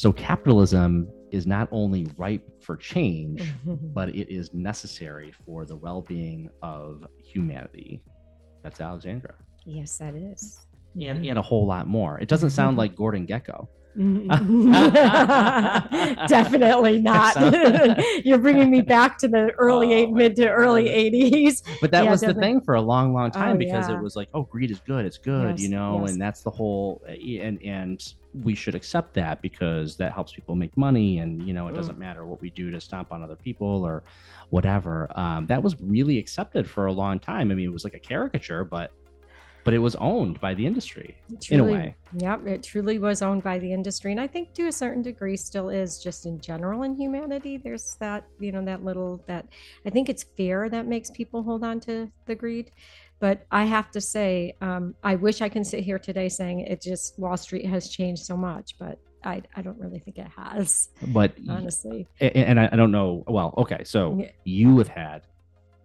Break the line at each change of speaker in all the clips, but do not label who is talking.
So capitalism is not only ripe for change, but it is necessary for the well-being of humanity. That's Alexandra.
yes, that is.
And, and a whole lot more. It doesn't sound like Gordon Gekko.
Definitely not. You're bringing me back to the early
Oh
eight, mid to early 80s.
But that
Yeah,
was the thing for a long, long time
Oh,
because
yeah.
it was like, oh, greed is good, it's good, you know,
yes.
and that's the whole, eh, and and we should accept that because that helps people make money, and you know, it
Mm.
doesn't matter what we do to stomp on other people or whatever. Um, that was really accepted for a long time. I mean, it was like a caricature, but but it was owned by the industry in a way.
Yep, it truly was owned by the industry. And I think to a certain degree still is just in general in humanity. There's that, you know, that little that I think it's fear that makes people hold on to the greed. But I have to say, um, I wish I can sit here today saying it just Wall Street has changed so much, but I, I don't really think it has,
But
honestly.
a- and I, I don't know. Well, okay, so you have had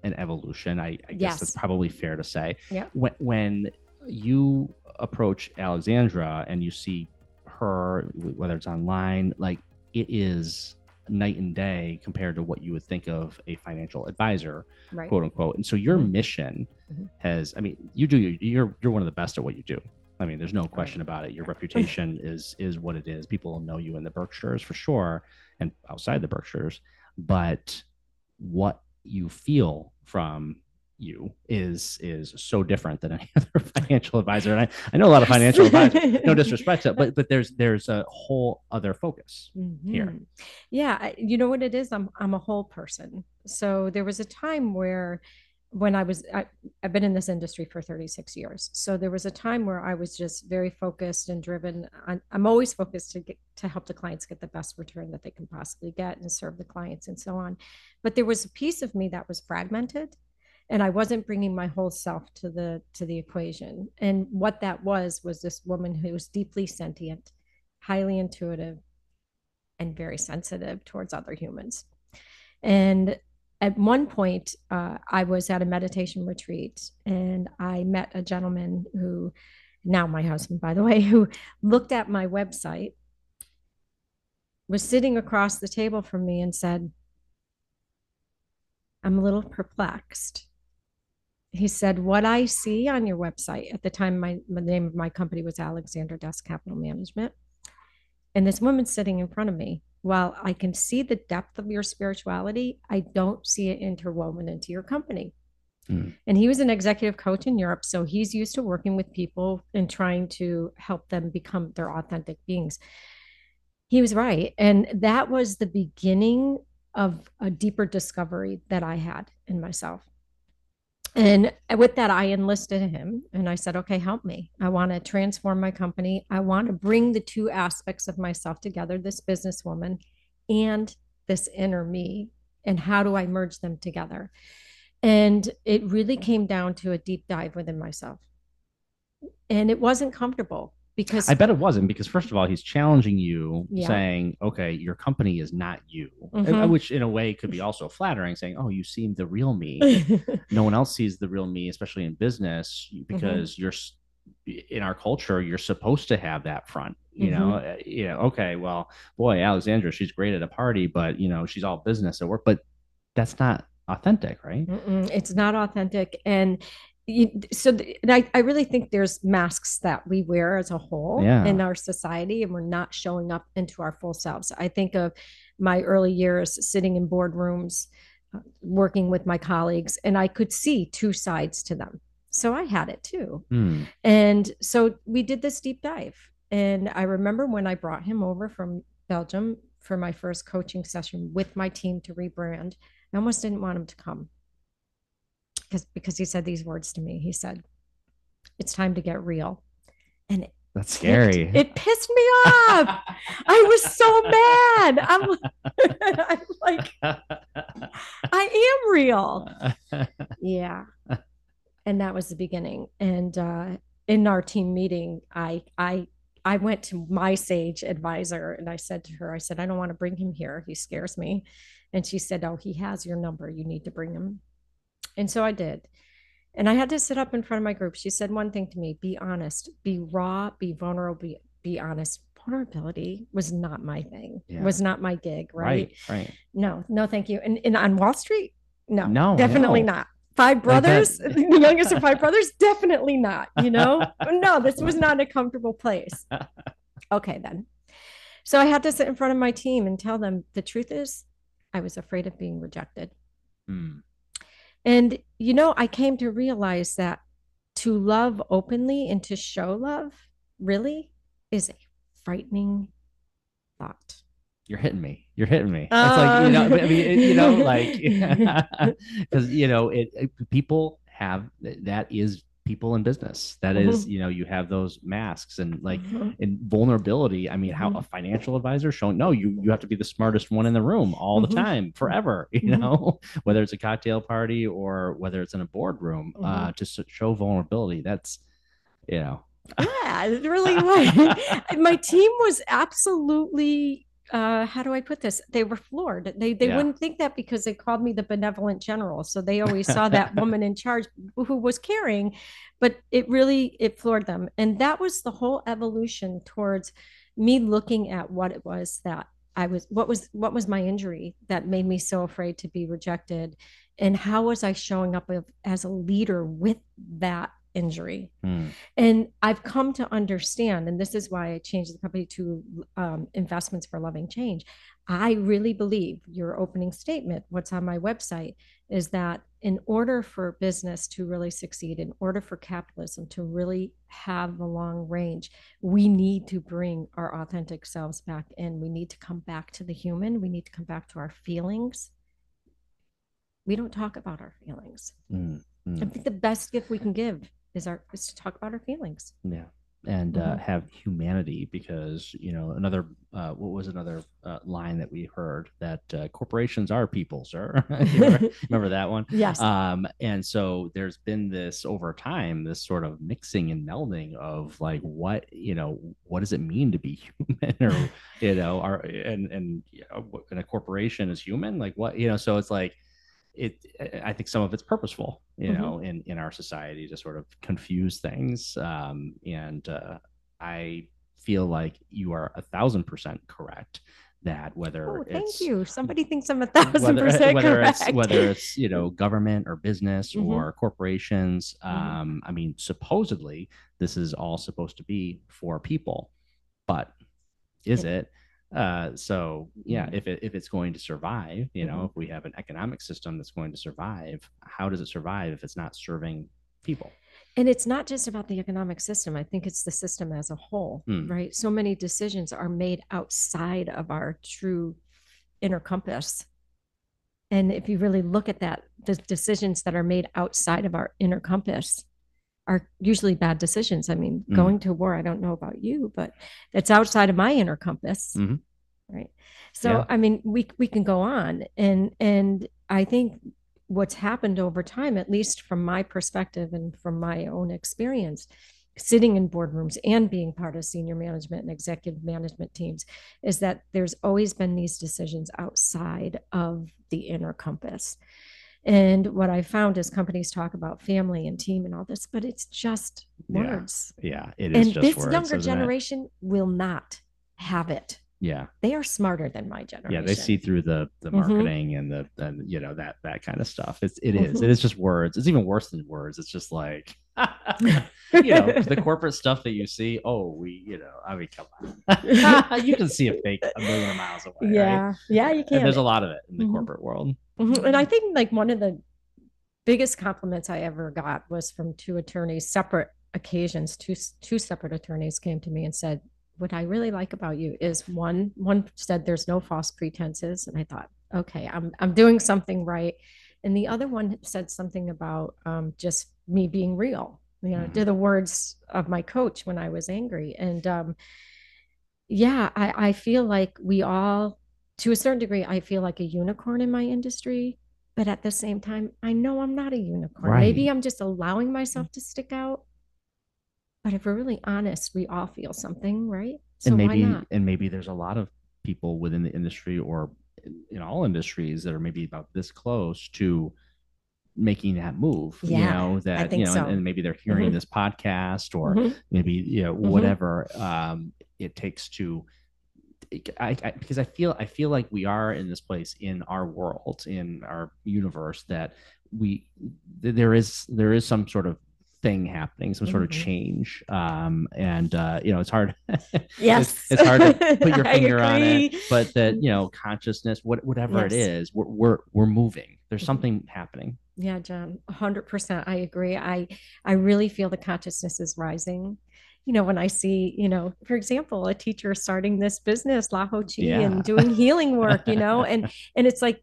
an evolution. I, I guess that's probably fair to say.
Yeah.
When when you approach Alexandra and you see her, whether it's online, like it is night and day compared to what you would think of a financial advisor,
Right.
quote unquote. And so your mission
Mhm.
has, I mean, you do you're you're one of the best at what you do. I mean, there's no question about it. Your reputation is is what it is. People know you in the Berkshires for sure, and outside the Berkshires. But what you feel from you is is so different than any other financial advisor. And I, I know a lot of financial advisors. No disrespect, to, but but there's there's a whole other focus. here.
Mhm. Yeah, I- you know what it is? I'm I'm a whole person. So there was a time where when I was I, I've been in this industry for 36 years. So there was a time where I was just very focused and driven. on- I'm always focused to get to help the clients get the best return that they can possibly get and serve the clients and so on. But there was a piece of me that was fragmented and I wasn't bringing my whole self to the to the equation. And what that was was this woman who was deeply sentient, highly intuitive, and very sensitive towards other humans. And at one point, uh, I was at a meditation retreat and I met a gentleman who, now my husband, by the way, who looked at my website, was sitting across the table from me and said, I'm a little perplexed. He said, What I see on your website, at the time, my, the name of my company was Alexandra Dest Capital Management. And this woman sitting in front of me, while I can see the depth of your spirituality, I don't see it interwoven into your company.
Mm.
And he was an executive coach in Europe. So he's used to working with people and trying to help them become their authentic beings. He was right. And that was the beginning of a deeper discovery that I had in myself. And with that, I enlisted him and I said, okay, help me. I want to transform my company. I want to bring the two aspects of myself together this businesswoman and this inner me. And how do I merge them together? And it really came down to a deep dive within myself. And it wasn't comfortable because
I bet it wasn't because first of all, he's challenging you,
Yeah.
saying, "Okay, your company is not you," And-
Mhm.
which in a way could be also flattering, saying, "Oh, you seem the real me." no one else sees the real me, especially in business,
Mm-hmm.
because you're in our culture, you're supposed to have that front. You know,
Mm-hmm.
Uh, you know. Okay, well, boy, Alexandra, she's great at a party, but you know, she's all business at work. But that's not authentic, right?
Mm-mm, it's not authentic and you, so th- and I, I really think there's masks that we wear as a whole
Yeah.
in our society and we're not showing up into our full selves i think of my early years sitting in boardrooms uh, working with my colleagues and i could see two sides to them so i had it too
Hmm.
and so we did this deep dive. And I remember when I brought him over from Belgium for my first coaching session with my team to rebrand, I almost didn't want him to come. Because because he said these words to me. He said, It's time to get real. And
That's scary.
it pissed me off. I was so mad. I'm, I'm like, I am real yeah and that was the beginning and uh in our team meeting i i i went to my sage advisor and i said to her i said i don't want to bring him here he scares me and she said oh he has your number you need to bring him and so i did and i had to sit up in front of my group she said one thing to me be honest be raw be vulnerable be, be honest vulnerability was not my thing.
Yeah.
Was not my gig, right?
right right
No, no, thank you. And, and on Wall Street, no,
No,
definitely
no.
not. Five brothers, the youngest of five brothers, definitely not. You know, no, this was not a comfortable place. Okay, then. So I had to sit in front of my team and tell them the truth is, I was afraid of being rejected.
Hmm.
And, you know, I came to realize that to love openly and to show love really is a frightening thought.
you're hitting me. You're hitting me. It's like you know, um. I mean, you know, like because you know, it, it- people have that is people in business. That is, you know, you have those masks and like
Mhm.
in vulnerability. I mean, how
Mhm.
a financial advisor showing no, you you have to be the smartest one in the room all the
Mhm.
time, forever. You
Mhm.
know, whether it's a cocktail party or whether it's in a boardroom,
Mm-hmm.
uh, to show vulnerability. That's you know,
yeah, it really was. My team was absolutely uh how do I put this? They were floored. They they
Yeah.
wouldn't think that because they called me the benevolent general. So they always saw that woman in charge who was caring, but it really it floored them. And that was the whole evolution towards me looking at what it was that I was what was what was my injury that made me so afraid to be rejected and how was I showing up as a leader with that injury?
hmm,
And I've come to understand, and this is why I changed the company to um, Investments for Loving Change. I really believe your opening statement, what's on my website, is that in order for business to really succeed, in order for capitalism to really have the long range, we need to bring our authentic selves back in. We need to come back to the human. We need to come back to our feelings. We don't talk about our feelings.
hmm, hmm.
I think the best gift we can give is our is to talk about our feelings.
Yeah. And uh,
Mhm.
have humanity because, you know, another, uh, what was another uh, line that we heard that uh, corporations are people, sir? Remember, remember that one?
Yes.
Um, and so there's been this over time, this sort of mixing and melding of like, what, you know, what does it mean to be human or, you know, are, and, and, you know, what- and a corporation is human? Like what, you know, so it's like, it i think some of it's purposeful you
Mhm.
know in in our society to sort of confuse things um and uh i feel like you are a thousand percent correct that whether
Oh, thank
it's
you. Somebody thinks I'm a thousand
whether,
percent
whether
correct.
it's whether it's you know government or business
Mhm.
or corporations
Mhm.
um i mean supposedly this is all supposed to be for people but is
Yeah.
it uh so yeah
Mhm.
if it if it's going to survive you know
Mhm.
if we have an economic system that's going to survive how does it survive if it's not serving people
and it's not just about the economic system. I think it's the system as a whole,
Hmm.
right? So many decisions are made outside of our true inner compass. And if you really look at that, the decisions that are made outside of our inner compass are usually bad decisions. I mean,
Mhm.
going to war, I don't know about you, but that's outside of my inner compass.
Mhm.
Right. So
Yeah.
I mean, we we can go on and and I think what's happened over time, at least from my perspective and from my own experience, sitting in boardrooms and being part of senior management and executive management teams, is that there's always been these decisions outside of the inner compass. And what I found is companies talk about family and team and all this, but it's just words.
yeah it is
And
just
this
words,
younger
isn't it?
generation will not have it.
yeah
They are smarter than my generation.
yeah they see through the the
Mhm.
marketing and the and you know that that kind of stuff it's it is.
Mhm.
it is just words it's even worse than words it's just like you know the corporate stuff that you see oh we you know i mean come on you can see a fake a million miles away right?
yeah, yeah, you
and
can.
there's a lot of it in the
Mhm.
corporate world
Mhm. And I think like one of the biggest compliments I ever got was from two attorneys, separate occasions. Two two separate attorneys came to me and said, "What I really like about you is one one said there's no false pretenses," and I thought, okay, I'm I'm doing something right, and the other one said something about um, just me being real. You know,
Mhm.
to the words of my coach when I was angry, and um, yeah, I I feel like we all to a certain degree, I feel like a unicorn in my industry, but at the same time, I know I'm not a unicorn. Maybe I'm just allowing myself to stick out. But if we're really honest, we all feel something, right? So
and maybe and maybe there's a lot of people within the industry or in all industries that are maybe about this close to making that move you know that you know and,
so.
and maybe they're hearing
Mhm.
this podcast or
Mhm.
maybe you know
Mhm.
whatever um it takes to I, I because I feel I feel like we are in this place in our world in our universe that we th- there is there is some sort of thing happening some sort of
Mhm.
change um and uh you know it's hard
Yes.
it's, it's hard to put your finger on it but that you know consciousness what whatever it
Yes.
is we're we're, we're moving there's
Mhm.
something happening
Yeah, John, a hundred percent. I agree. I I really feel the consciousness is rising. You know, when I see, you know, for example, a teacher starting this business, La Ho Chi,
Yeah.
and doing healing work, you know, and and it's like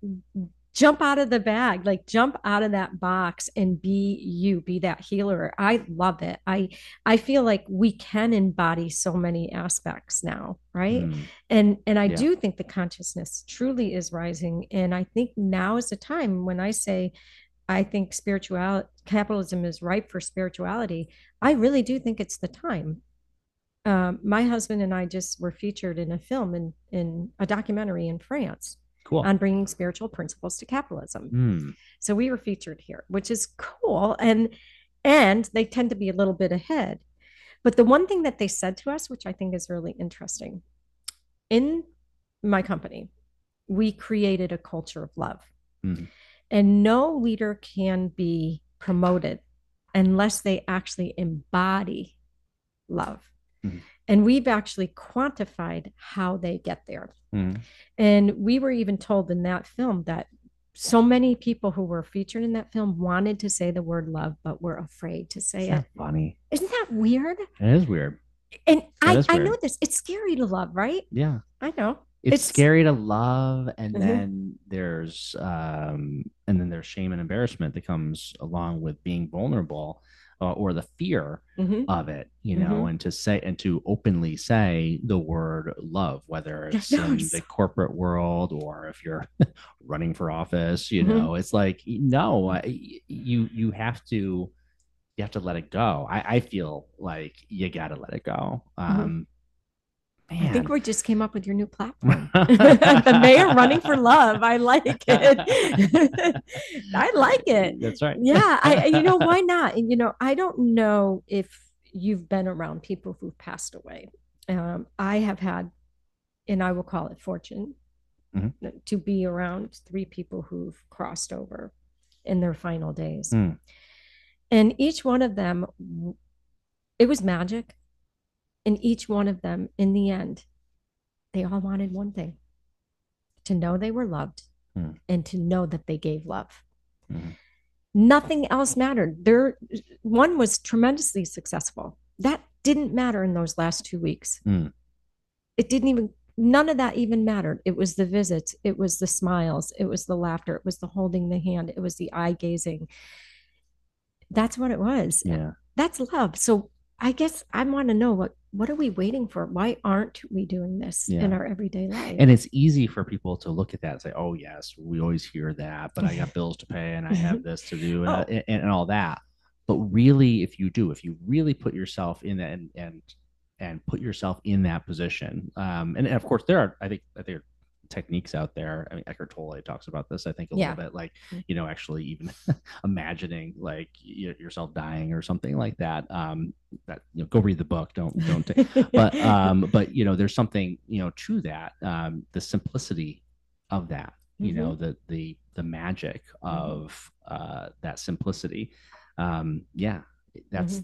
jump out of the bag, like jump out of that box and be you, be that healer. I love it. I I feel like we can embody so many aspects now, right?
Mm,
and and i
Yeah.
do think the consciousness truly is rising and i think now is the time when i say i think spiritual capitalism is ripe for spirituality i really do think it's the time um, my husband and i just were featured in a film in in a documentary in france
cool
on bringing spiritual principles to capitalism
Mm,
so we were featured here, which is cool. And and they tend to be a little bit ahead. But the one thing that they said to us, which I think is really interesting, in my company, we created a culture of love.
Mhm.
And no leader can be promoted unless they actually embody love.
Mhm.
And we've actually quantified how they get there.
mm,
And we were even told in that film that so many people who were featured in that film wanted to say the word love, but were afraid to say
isn't
it.
that funny
Isn't that weird?
it is weird
And I,
is
I know this. It's scary to love, right?
yeah
I know.
It's,
It's-
scary to love and
Mhm.
then there's um and then there's shame and embarrassment that comes along with being vulnerable uh, or the fear
Mhm.
of it you know
Mhm.
and to say and to openly say the word love whether it's in the corporate world or if you're running for office you
Mhm.
know it's like no I- you you have to you have to let it go i i feel like you gotta let it go um
Mm-hmm. I think we just came up with your new platform. the mayor running for love. I like it. I like it.
That's right.
yeah i you know why not and you know i don't know if you've been around people who've passed away um, i have had and i will call it fortune
Mhm.
to be around three people who've crossed over in their final days
Mm.
and each one of them it was magic and each one of them in the end they all wanted one thing to know they were loved
Hmm.
and to know that they gave love
Mhm.
nothing else mattered. There, one was tremendously successful. That didn't matter in those last two weeks.
Hmm.
It didn't even, none of that even mattered. It was the visits, it was the smiles, it was the laughter, it was the holding the hand, it was the eye gazing. That's what it was.
Yeah.
That's love. So I guess I want to know what what are we waiting for? Why aren't we doing this in our everyday life?
And it's easy for people to look at that and say, "Oh, yes, we always hear that, but I got bills to pay and I have this to do and,
Oh.
uh, and, and all that." But really, if you do, if you really put yourself in that and and and put yourself in that position, um, and, and of course, there are, I think, I think techniques out there. I mean, Eckhart Tolle talks about this. I think a
Yeah.
little bit, like
Mm.
you know, actually even imagining like yourself dying or something like that. Um, that you know, go read the book. Don't don't take but um but you know there's something you know to that um the simplicity of that you know the the the magic of uh that simplicity um yeah that's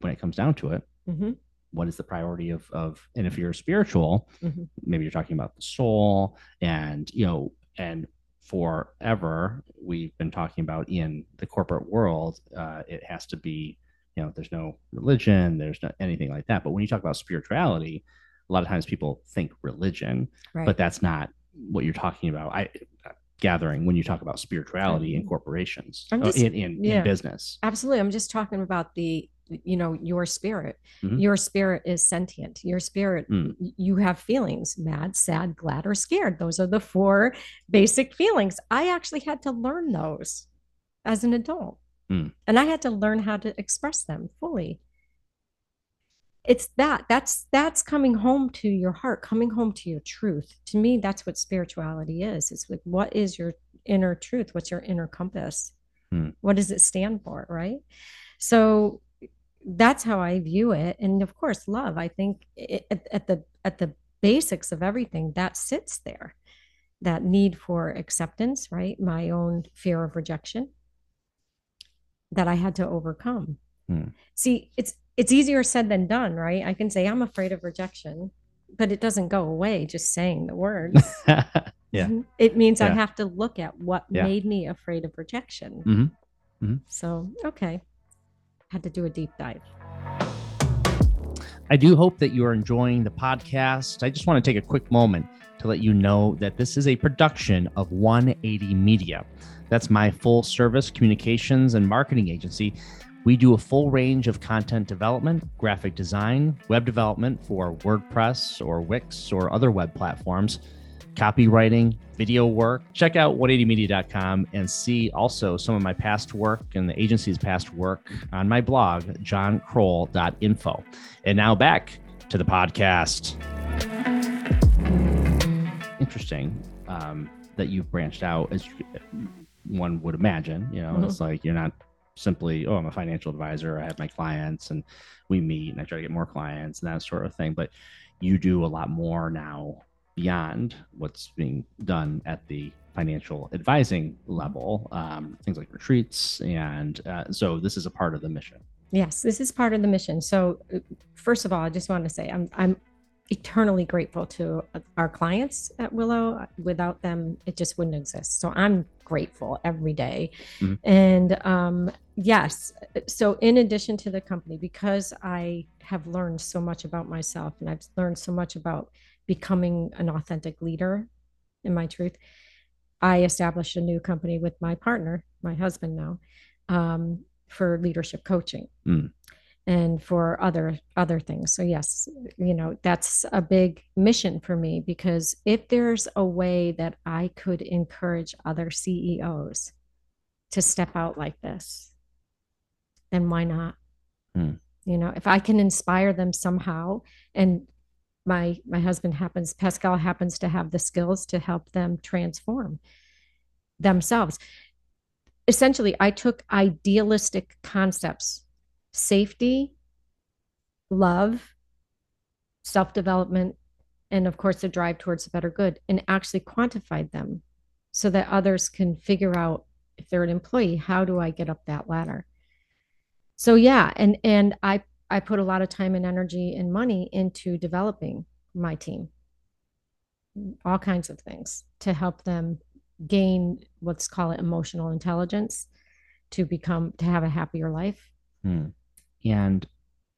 when it comes down to it
Mhm.
What is the priority of of and if you're spiritual
Mhm.
maybe you're talking about the soul and you know and forever we've been talking about in the corporate world uh, it has to be you know there's no religion there's not anything like that but when you talk about spirituality a lot of times people think religion
right.
but that's not what you're talking about i gathering when you talk about spirituality in
Um,
corporations uh,
just-
in in,
yeah.
in business
Absolutely. I'm just talking about the, you know, your spirit.
Mhm.
Your spirit is sentient. Your spirit,
Mm.
you have feelings mad, sad, glad, or scared. Those are the four basic feelings. I actually had to learn those as an adult.
Mm.
And I had to learn how to express them fully. It's that that's that's coming home to your heart, coming home to your truth. To me, that's what spirituality is. It's like what is your inner truth? What's your inner compass?
Hmm.
What does it stand for? Right. So that's how I view it. And of course, love, I think it, at, at the, at the basics of everything that sits there, that need for acceptance, right? My own fear of rejection that I had to overcome.
Hmm.
See, it's, it's easier said than done, right? I can say I'm afraid of rejection, but it doesn't go away just saying the words.
Yeah.
Mhm. It means I have to look at what
Yeah.
made me afraid of rejection.
Mhm. Mhm.
So, okay. Had to do a deep dive.
I do hope that you are enjoying the podcast. I just want to take a quick moment to let you know that this is a production of 180 Media. That's my full service communications and marketing agency. We do a full range of content development, graphic design, web development for WordPress or Wix or other web platforms, copywriting, video work. Check out 180media.com and see also some of my past work and the agency's past work on my blog, johncroll.info. And now back to the podcast. Interesting um, that you've branched out as one would imagine. You know,
Mhm.
it's like you're not simply, oh, I'm a financial advisor. I have my clients and we meet and I try to get more clients and that sort of thing. But you do a lot more now beyond what's being done at the financial advising level, um, things like retreats. And uh, so this is a part of the mission.
Yes, this is part of the mission. So, uh, first of all, I just want to say I'm I'm eternally grateful to uh, our clients at Willow. Without them, it just wouldn't exist. So I'm grateful every day.
Mhm.
And um, yes, so in addition to the company, because I have learned so much about myself and I've learned so much about becoming an authentic leader in my truth, I established a new company with my partner, my husband now, um, for leadership coaching
Mm.
and for other other things. So yes, you know that's a big mission for me because if there's a way that I could encourage other CEOs to step out like this, then why not?
Hmm.
You know, if I can inspire them somehow, and my my husband happens, Pascal happens to have the skills to help them transform themselves. Essentially, I took idealistic concepts, safety, love, self-development, and of course the drive towards a better good, and actually quantified them so that others can figure out if they're an employee, how do I get up that ladder? So yeah, and and I I put a lot of time and energy and money into developing my team. All kinds of things to help them gain what's called emotional intelligence to become to have a happier life.
Hmm. And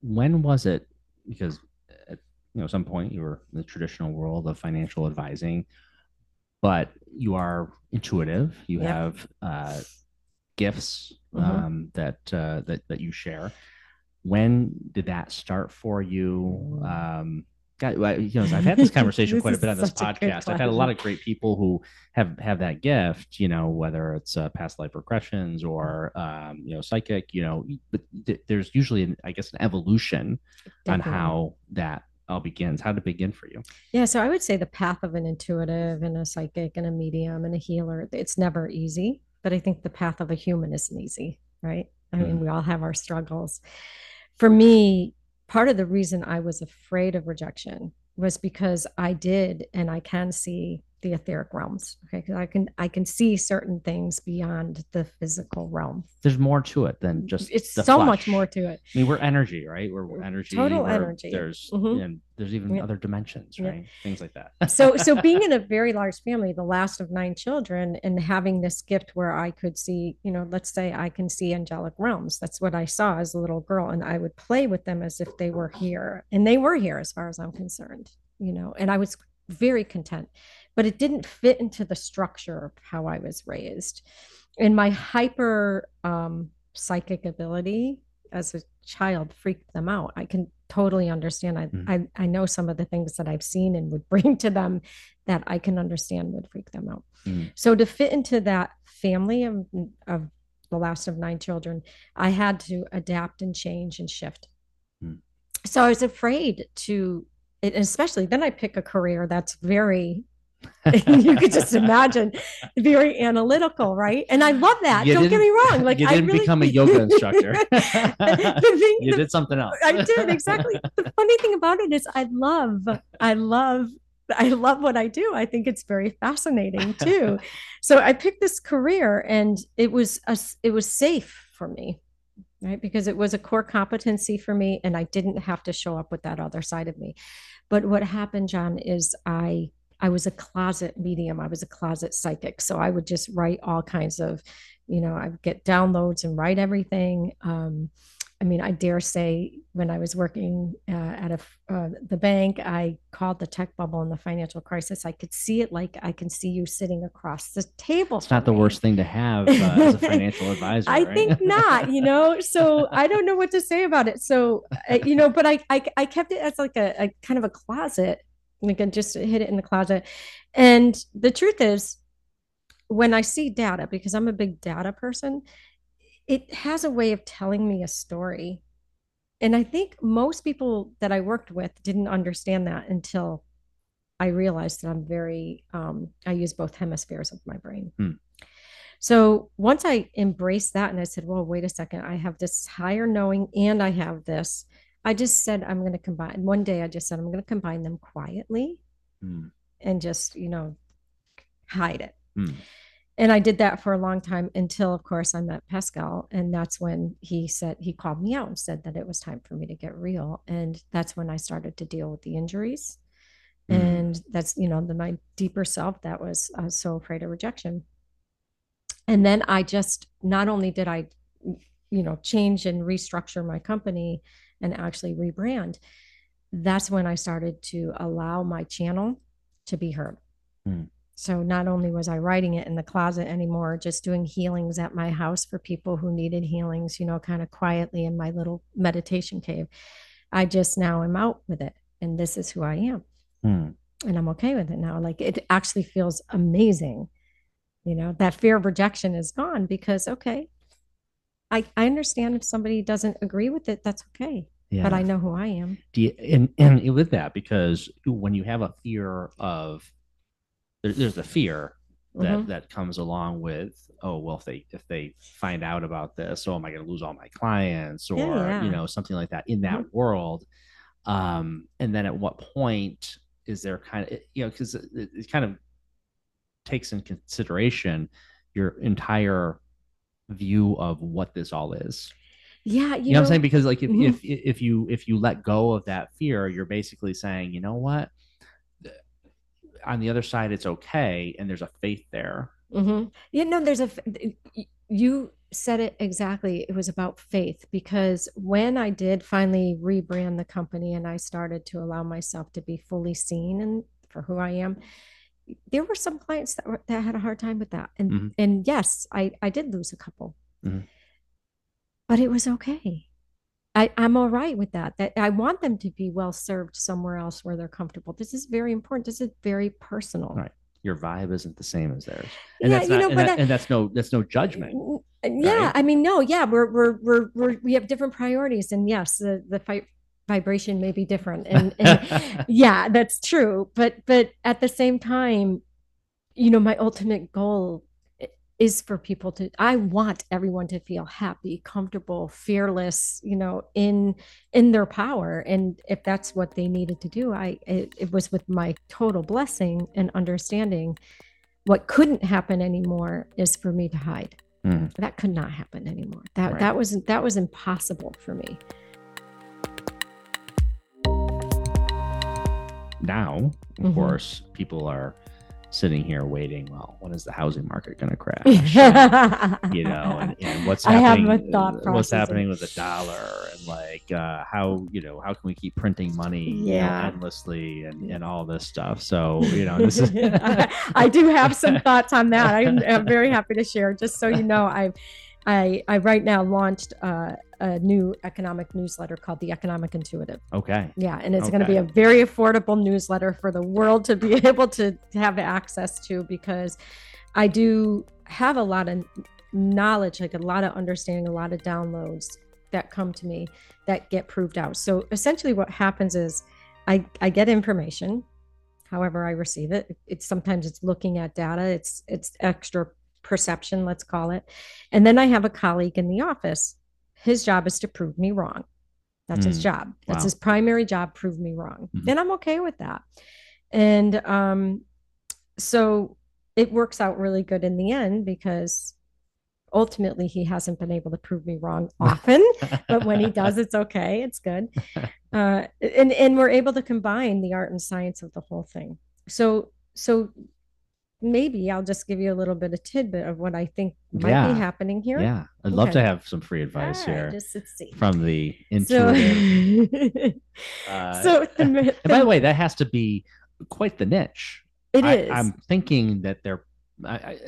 when was it? Because at you know some point you were in the traditional world of financial advising, but you are intuitive. You
Yep.
have uh, gifts
Mhm.
um, that uh, that that you share. When did that start for you? Um, God, you know, I've had this conversation
This
quite a bit on this
such a good
podcast. I've had a lot of great people who have have that gift. You know, whether it's uh, past life regressions or um, you know psychic. You know, but th- there's usually, an, I guess, an evolution on how that all begins. How did it begin for you?
Yeah, so I would say the path of an intuitive and a psychic and a medium and a healer, it's never easy, but I think the path of a human isn't easy, right? I mean,
Mhm.
we all have our struggles. For me, part of the reason I was afraid of rejection was because I did and I can see the etheric realms. Okay, because I can I can see certain things beyond the physical realm.
There's more to it than just
it's so much more to it.
I mean, we're energy, right? We're, we're energy.
Total
we're-
energy.
There's
Mhm.
and there's even
Yeah.
other dimensions,
Yeah.
right? Things like that.
so so being in a very large family the last of nine children and having this gift where i could see you know let's say i can see angelic realms that's what i saw as a little girl and i would play with them as if they were here and they were here as far as i'm concerned you know and i was very content but it didn't fit into the structure of how i was raised and my hyper um psychic ability as a child freaked them out i can totally understand I,
Mhm.
I i know some of the things that i've seen and would bring to them that i can understand would freak them out
Mm.
so to fit into that family of, of the last of nine children i had to adapt and change and shift
Mm.
so i was afraid to especially then i pick a career that's very you could just imagine very analytical, right? And I love that.
You
Don't get me wrong. Like
you
I
didn't
really
become a yoga instructor.
Thing-
you
the-
did something else.
I did exactly. The funny thing about it is I love, I love, I love what I do. I think it's very fascinating too. so I picked this career and it was a, it was safe for me, right? Because it was a core competency for me and I didn't have to show up with that other side of me. But what happened, John, is I I was a closet medium. I was a closet psychic. So I would just write all kinds of, you know, I would get downloads and write everything. Um, I mean, I dare say when I was working uh, at a, uh, the bank, I called the tech bubble and the financial crisis. I could see it like I can see you sitting across the table.
It's not the worst thing to have uh, as a financial advisor.
I
right?
think not, you know. So I don't know what to say about it. So uh, you know, but I I, I kept it as like a, a kind of a closet, like I just hid it in the closet. And the truth is, when I see data, because I'm a big data person, it has a way of telling me a story. And I think most people that I worked with didn't understand that until I realized that I'm very, um, I use both hemispheres of my brain.
Hmm.
So once I embraced that and I said, well, wait a second, I have this higher knowing and I have this, I just said, I'm going to combine. One day I just said, I'm going to combine them quietly
Hmm.
and just, you know, hide it.
Hmm.
And I did that for a long time until, of course, I met Pascal. And that's when he said, he called me out and said that it was time for me to get real. And that's when I started to deal with the injuries.
Mm.
And that's, you know, the my deeper self that was, I was so afraid of rejection. And then I just, not only did I, you know, change and restructure my company and actually rebrand, that's when I started to allow my channel to be heard.
Mm.
So not only was I writing it in the closet anymore, just doing healings at my house for people who needed healings, you know, kind of quietly in my little meditation cave. I just now am out with it. And this is who I am.
Hmm.
And I'm okay with it now. Like it actually feels amazing. You know, that fear of rejection is gone because, okay, I, I understand if somebody doesn't agree with it, that's okay.
Yeah.
But I know who I am.
Do you, and and with that because when you have a fear of there, there's the fear that
Mhm.
that comes along with oh well if they if they find out about this oh am I going to lose all my clients or
Yeah, yeah.
you know something like that in that world um and then at what point is there kind of you know because it, it kind of takes in consideration your entire view of what this all is
Yeah.
you,
You,
know, what I'm saying? Because like if,
Mhm.
if if you if you let go of that fear, you're basically saying, you know what? On the other side, it's okay, and there's a faith there.
Mhm. Yeah, no, there's a you said it exactly. It was about faith because when I did finally rebrand the company and I started to allow myself to be fully seen and for who I am, there were some clients that were, that had a hard time with that. And
Mhm.
and yes, I I did lose a couple.
Mhm.
But it was okay. I, I'm all right with that. That I want them to be well served somewhere else where they're comfortable. This is very important. This is very personal.
Right. Your vibe isn't the same as theirs, and
Yeah,
that's
you know,
and,
but
that-
I-
and that's no that's no judgment.
Yeah,
right?
I mean, no, yeah, we're we're we're, we're we have different priorities, and yes, the the fight vibration may be different, and, and yeah, that's true. But but at the same time, you know, my ultimate goal is for people to. I want everyone to feel happy, comfortable, fearless, you know, in in their power, and if that's what they needed to do, I it, it was with my total blessing and understanding. What couldn't happen anymore is for me to hide
Hmm.
that could not happen anymore that
Right.
that was that was impossible for me
Now, of
Mhm.
course, people are sitting here waiting. Well, when is the housing market going to crash? you know, and, and what's
I
happening, uh, what's happening with the dollar, and like uh, how you know how can we keep printing money you know, endlessly and and all this stuff. So you know, this is
I, I do have some thoughts on that I'm, I'm very happy to share just so you know i i i right now launched uh, a new economic newsletter called the economic intuitive
okay.
Yeah, and it's going to be a very affordable newsletter for the world to be able to have access to because I do have a lot of knowledge, like a lot of understanding, a lot of downloads that come to me that get proved out. So essentially, what happens is I, I get information however I receive it. It's sometimes it's looking at data, it's it's extra perception, let's call it. And then I have a colleague in the office. His job is to prove me wrong. That's his
Mm,
job. That's
wow.
his primary job, prove me wrong.
Mhm.
And I'm okay with that. And um so it works out really good in the end because ultimately he hasn't been able to prove me wrong often but when he does it's okay it's good uh, and and we're able to combine the art and science of the whole thing so so maybe i'll just give you a little bit of tidbit of what i think might
Yeah.
be happening here
Yeah, I'd love to have some free advice
All right,
here
just let's see
from the
so
uh,
so
and by the way, that has to be quite the niche.
it
I,
is.
I'm thinking that they're. I, I,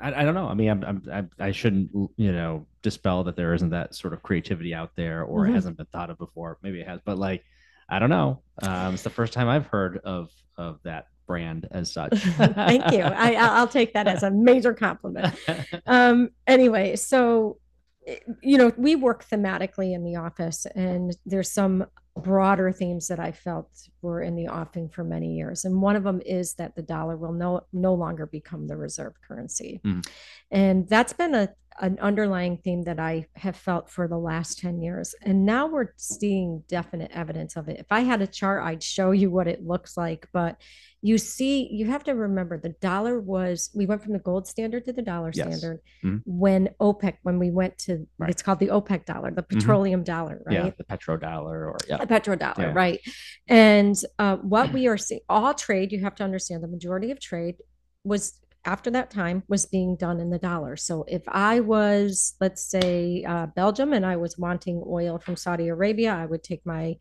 I, I don't know. I mean, I'm, I'm, I'm, I shouldn't, you know, dispel that there isn't that sort of creativity out there, or
Mhm.
it hasn't been thought of before. Maybe it has, but like, I don't know. Um, it's the first time I've heard of of that brand as such.
Thank you. I, I'll take that as a major compliment. um anyway so eh, you know we work thematically in the office and there's some broader themes that i felt were in the offing for many years and one of them is that the dollar will no no longer become the reserve currency
Mhm.
and that's been a an underlying theme that i have felt for the last 10 years and now we're seeing definite evidence of it if i had a chart i'd show you what it looks like but you see you have to remember the dollar was we went from the gold standard to the dollar
Yes.
standard
Mhm.
when opec when we went to
Right.
it's called the opec dollar the petroleum dollar right
Yeah, the petrodollar, or yeah,
a petrodollar,
Yeah.
right? And uh, what we are seeing, all trade, you have to understand, the majority of trade was after that time was being done in the dollar. So if I was, let's say, uh, Belgium, and I was wanting oil from Saudi Arabia, I would take my,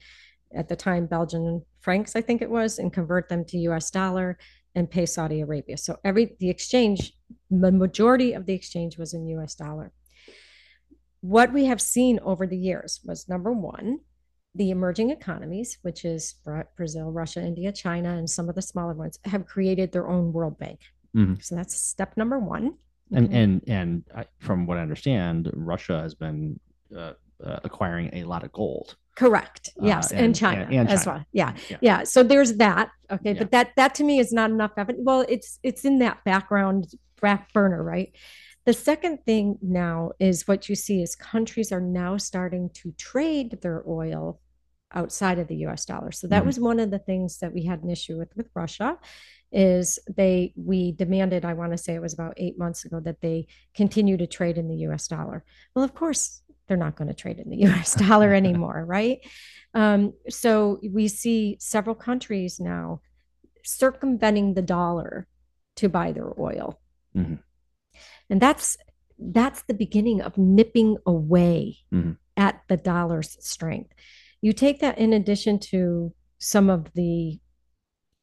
at the time, Belgian francs, I think it was, and convert them to U.S. dollar and pay Saudi Arabia. So every the exchange, the majority of the exchange was in U.S. dollar. What we have seen over the years was number one, the emerging economies, which is Brazil, Russia, India, China, and some of the smaller ones, have created their own World Bank.
Mhm.
So that's step number one.
and
Okay.
and and I, from what I understand, Russia has been uh, uh, acquiring a lot of gold.
correct.
uh,
Yes, and,
and-
China
and- and
as well. Yeah.
Yeah.
yeah. So there's that. Okay,
Yeah.
but that that to me is not enough evidence. Well, it's it's in that background back burner, right? The second thing now is what you see is countries are now starting to trade their oil outside of the US dollar. So that
Mhm.
was one of the things that we had an issue with with Russia is they we demanded I want to say it was about 8 months ago that they continue to trade in the US dollar. Well, of course they're not going to trade in the US dollar anymore, right? Um, so we see several countries now circumventing the dollar to buy their oil.
Mhm.
And that's that's the beginning of nipping away
Mhm.
at the dollar's strength. You take that in addition to some of the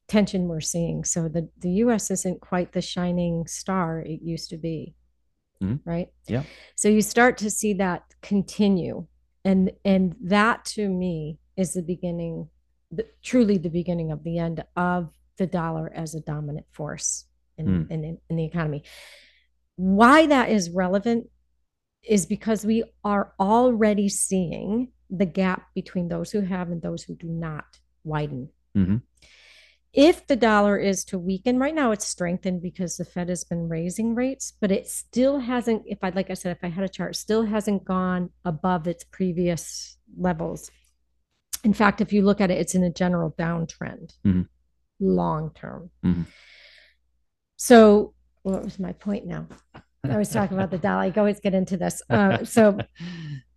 tension we're seeing. So the, the US isn't quite the shining star it used to be.
Mhm.
Right.
Yeah.
So you start to see that continue. And and that to me is the beginning, the, truly the beginning of the end of the dollar as a dominant force in,
Mm.
in, in the economy. Why that is relevant is because we are already seeing the gap between those who have and those who do not widen.
Mhm.
If the dollar is to weaken right now, it's strengthened because the Fed has been raising rates, but it still hasn't, if I, like I said, if I had a chart, still hasn't gone above its previous levels. In fact, if you look at it, it's in a general downtrend,
Mhm.
long term.
Mhm.
So, what was my point now? I was talking about the dollar. I always get into this. Uh, so,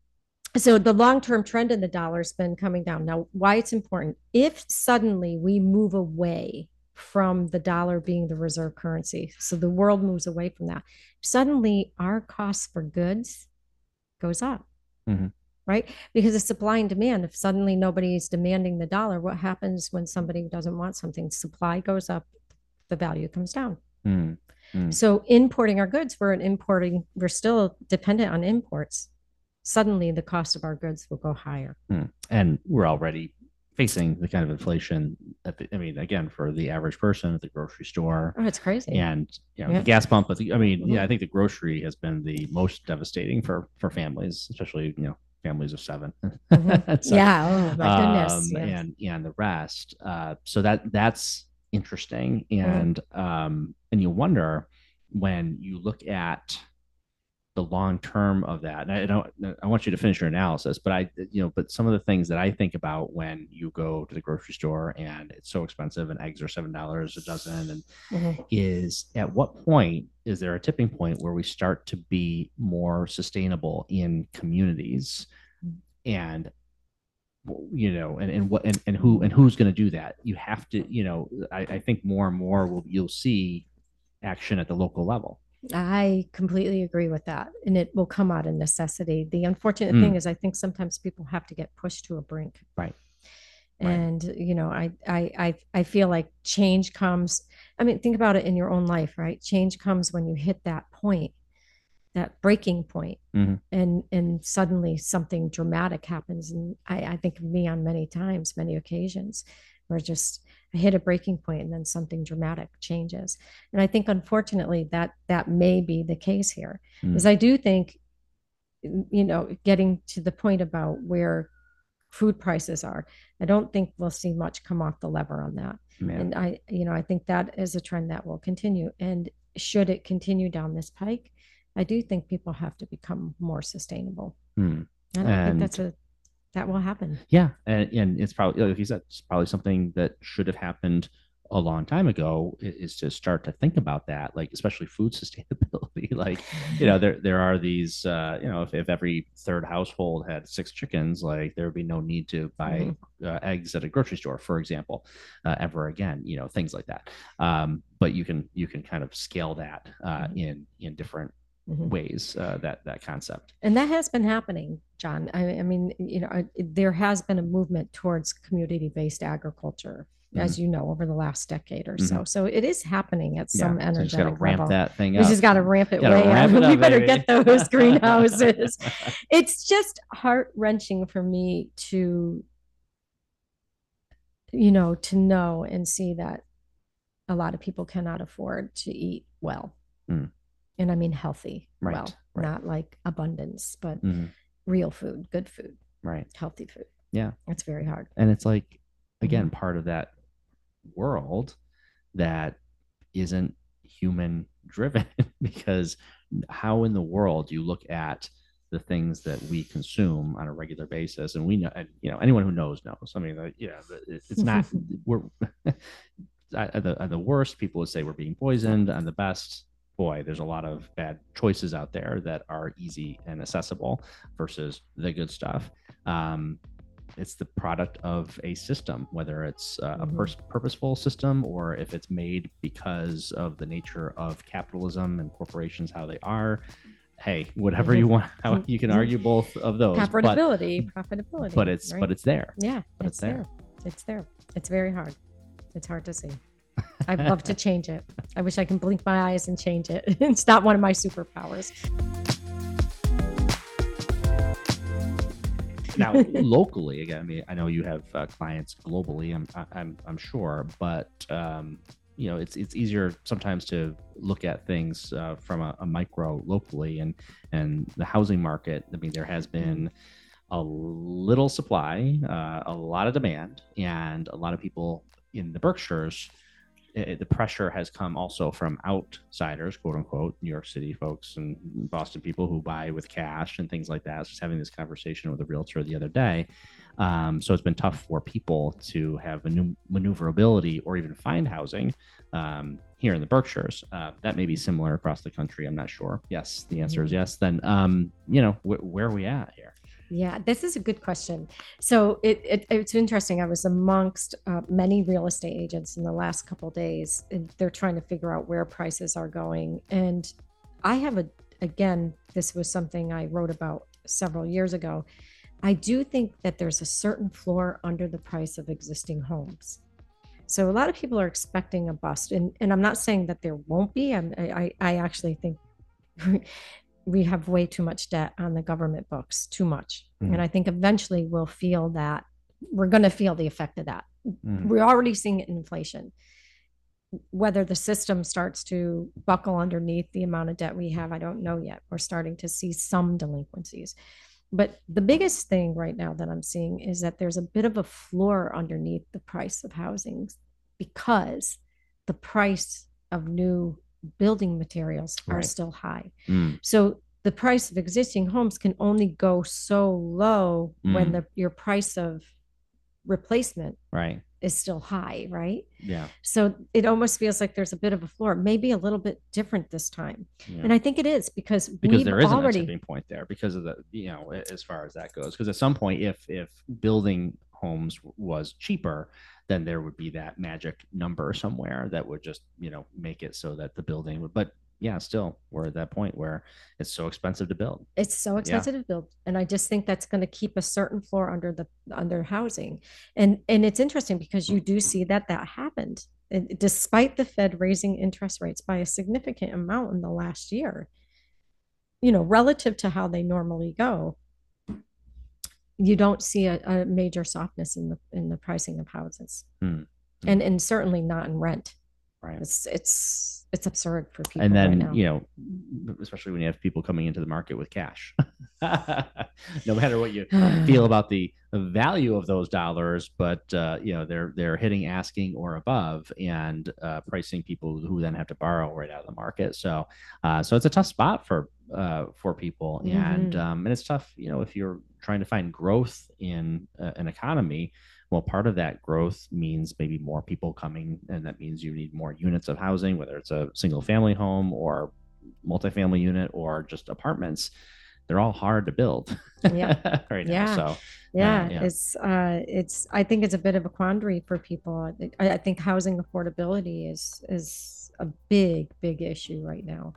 so the long-term trend in the dollar has been coming down. Now, why it's important? If suddenly we move away from the dollar being the reserve currency, so the world moves away from that, suddenly our costs for goods goes up.
Mhm.
Right? Because of supply and demand. If suddenly nobody's demanding the dollar, what happens when somebody doesn't want something? Supply goes up, the value comes down.
Mm. Mm.
So importing our goods, we're importing, we're still dependent on imports. Suddenly the cost of our goods will go higher.
Mm. And we're already facing the kind of inflation at the, I mean, again, for the average person at the grocery store
Oh, it's crazy.
and you know,
Yeah.
the gas pump. I think- I mean, yeah, I think the grocery has been the most devastating for for families, especially you know families of 7
Mhm.
So,
Yeah, oh my goodness.
um,
yes.
and and the rest. Uh, so that that's interesting,
Mm-hmm.
and um, and you wonder when you look at the long term of that. And I don't. I want you to finish your analysis, but I, you know, but some of the things that I think about when you go to the grocery store and it's so expensive, and eggs are seven dollars a dozen, and
Mhm.
is at what point is there a tipping point where we start to be more sustainable in communities and you know and, and what and, and who and who's going to do that you have to you know I, I think more and more will you'll see action at the local level
I completely agree with that. And it will come out of necessity. The unfortunate
Mm.
thing is I think sometimes people have to get pushed to a brink.
Right. Right.
And you know, I I I I feel like change comes. I mean, think about it in your own life, right? Change comes when you hit that point, that breaking point,
Mhm.
and and suddenly something dramatic happens. And I, I think of me on many times, many occasions, where just I hit a breaking point and then something dramatic changes. And I think unfortunately that that may be the case here.
Mm.
Because I do think, you know, getting to the point about where food prices are, I don't think we'll see much come off the lever on that. And I, you know, I think that is a trend that will continue. And should it continue down this pike, I do think people have to become more sustainable.
Hmm.
And I think that's a that will happen.
Yeah, and, and it's probably like you said, it's probably something that should have happened a long time ago. Is to start to think about that, like especially food sustainability. like you know, there there are these, uh, you know, if, if every third household had six chickens, like there would be no need to buy uh, eggs at a grocery store, for example, uh, ever again. You know, things like that. Um, but you can you can kind of scale that uh,
Mhm.
in in different
Mhm.
ways. Uh, that that concept.
And that has been happening, John. I, I mean, you know, I- there has been a movement towards community-based agriculture, as you know, over the last decade or so. So it is happening at some
yeah, so got to
energetic
ramp
level.
that thing up.
We just got to ramp it way
ramp
up.
it
we better
baby.
get those greenhouses. it's just heart wrenching for me to, you know, to know and see that a lot of people cannot afford to eat well.
Mm.
And I mean healthy,
Right,
well,
right.
not like abundance, but
Mhm,
real food, good food,
right.
healthy food.
Yeah.
It's very hard.
and it's like again
Mm-hmm.
part of that world that isn't human driven because how in the world do you look at the things that we consume on a regular basis and we know and, you know anyone who knows knows i mean uh, yeah but it's not we're at at the, at the worst people would say we're being poisoned and the best boy there's a lot of bad choices out there that are easy and accessible versus the good stuff um, it's the product of a system, whether it's uh, a
Mhm.
pers- purposeful system or if it's made because of the nature of capitalism and corporations, how they are. Hey, whatever you want, how you can argue both of those, but,
Profitability, profitability.
but it's
right?
but it's there.
yeah,
but
it's
it's there.
there. It's there. It's very hard. It's hard to see. I'd love to change it. I wish I can blink my eyes and change it. it's not one of my superpowers.
now locally again i mean i know you have uh, clients globally i'm i'm i'm sure but um you know it's it's easier sometimes to look at things uh, from a, a micro locally and and the housing market i mean there has been a little supply uh, a lot of demand and a lot of people in the berkshires it, the pressure has come also from outsiders, quote unquote, New York City folks and Boston people who buy with cash and things like that. I was just having this conversation with a realtor the other day. Um, so it's been tough for people to have manu- maneuverability or even find housing um, here in the Berkshires. Uh, that may be similar across the country. I'm not sure. Yes, the answer is yes. Then, um, you know, wh- where are we at here?
Yeah, this is a good question. So it, it it's interesting. I was amongst uh, many real estate agents in the last couple days, and they're trying to figure out where prices are going. And I have a again, this was something I wrote about several years ago. I do think that there's a certain floor under the price of existing homes. So a lot of people are expecting a bust, and and I'm not saying that there won't be. I'm, I I I actually think we have way too much debt on the government books, too much.
Mhm.
And I think eventually we'll feel that we're going to feel the effect of that.
Mhm.
We're already seeing it in inflation. Whether the system starts to buckle underneath the amount of debt we have, I don't know yet. We're starting to see some delinquencies. but the biggest thing right now that I'm seeing is that there's a bit of a floor underneath the price of housing because the price of new building materials are
Right.
still high.
Mm,
So the price of existing homes can only go so low when
Mm.
the your price of replacement
right.
is still high, right?
Yeah.
So it almost feels like there's a bit of a floor, maybe a little bit different this time.
yeah.
And I think it is because
because
we've
there isn't a tipping point there because of the you know as far as that goes because at some point if if building homes was cheaper then there would be that magic number somewhere that would just you know make it so that the building would but yeah still we're at that point where it's so expensive to build.
It's so expensive to build and i just think that's going to keep a certain floor under the under housing. And and it's interesting because you do see that that happened And despite the fed raising interest rates by a significant amount in the last year you know relative to how they normally go you don't see a, a major softness in the in the pricing of houses.
Hmm.
and and certainly not in rent
right
it's it's it's absurd for people
and
right
then
now.
you know especially when you have people coming into the market with cash no matter what you feel about the value of those dollars, but uh, you know they're they're hitting asking or above and uh, pricing people who then have to borrow right out of the market. So uh, so it's a tough spot for uh, for people, and
Mhm.
um, and it's tough. You know, if you're trying to find growth in uh, an economy. Well, part of that growth means maybe more people coming, and that means you need more units of housing, whether it's a single family home or multifamily unit or just apartments. They're all hard to build
Yeah.
right now.
Yeah.
So
yeah,
yeah.
it's uh it's i think it's a bit of a quandary for people i, I think housing affordability is is a big big issue right now